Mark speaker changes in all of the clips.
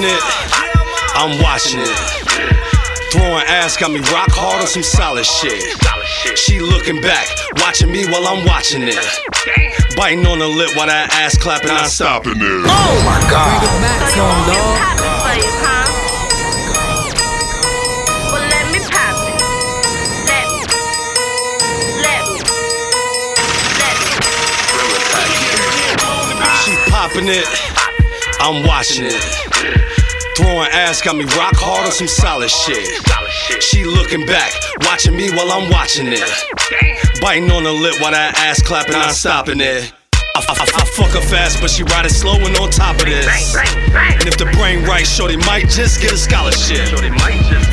Speaker 1: popping it, I'm watching it. Throwing ass got me rock hard on some solid shit. She looking back, watching me while I'm watching it. Biting on the lip while that ass clapping, not stopping it.
Speaker 2: Oh my god.
Speaker 3: Bring it back to 'em, dawg.
Speaker 4: for you, huh? Well, let me pop it. Let me. Let me. Let me.
Speaker 1: She popping it, I'm watching it. Throwing ass got me rock hard on some solid shit. She looking back, watching me while I'm watching it. Biting on the lip while that ass clapping, not stopping it. I, I, I fuck her fast, but she ride it slow and on top of this. And if the brain right, shorty might just get a scholarship.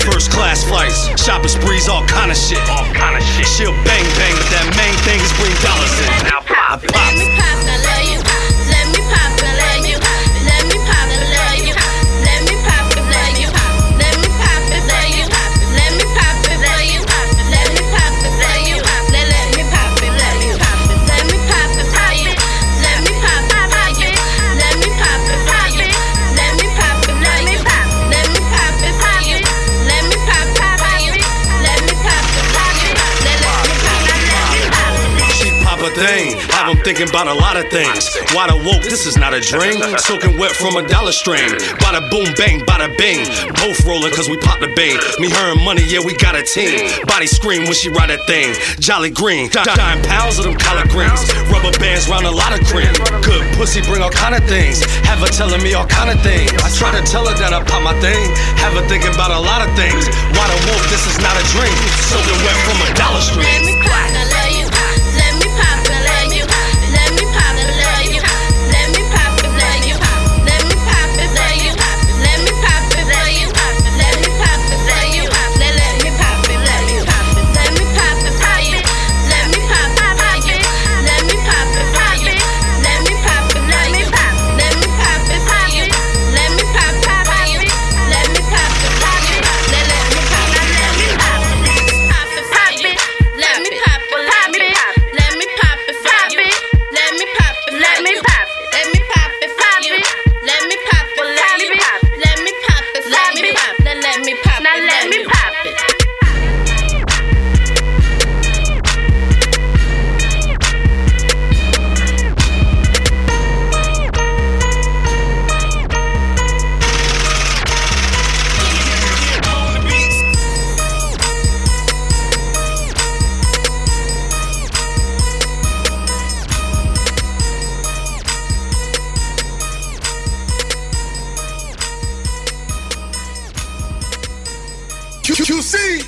Speaker 1: First class flights, shopping sprees, all kind of shit. Thing, have them thinking about a lot of things. Wide awoke, this is not a dream. Soaking wet from a dollar stream. Bada boom, bang, bada bing. Both rolling cause we pop the bean. Me, her, and money, yeah, we got a team. Body scream when she ride that thing. Jolly green, dying pounds of them collard greens. Rubber bands round a lot of cream. Good pussy, bring all kind of things. Have her telling me all kind of things. I try to tell her that I pop my thing. Have her thinking about a lot of things. Wide awoke, this
Speaker 4: Q
Speaker 2: C.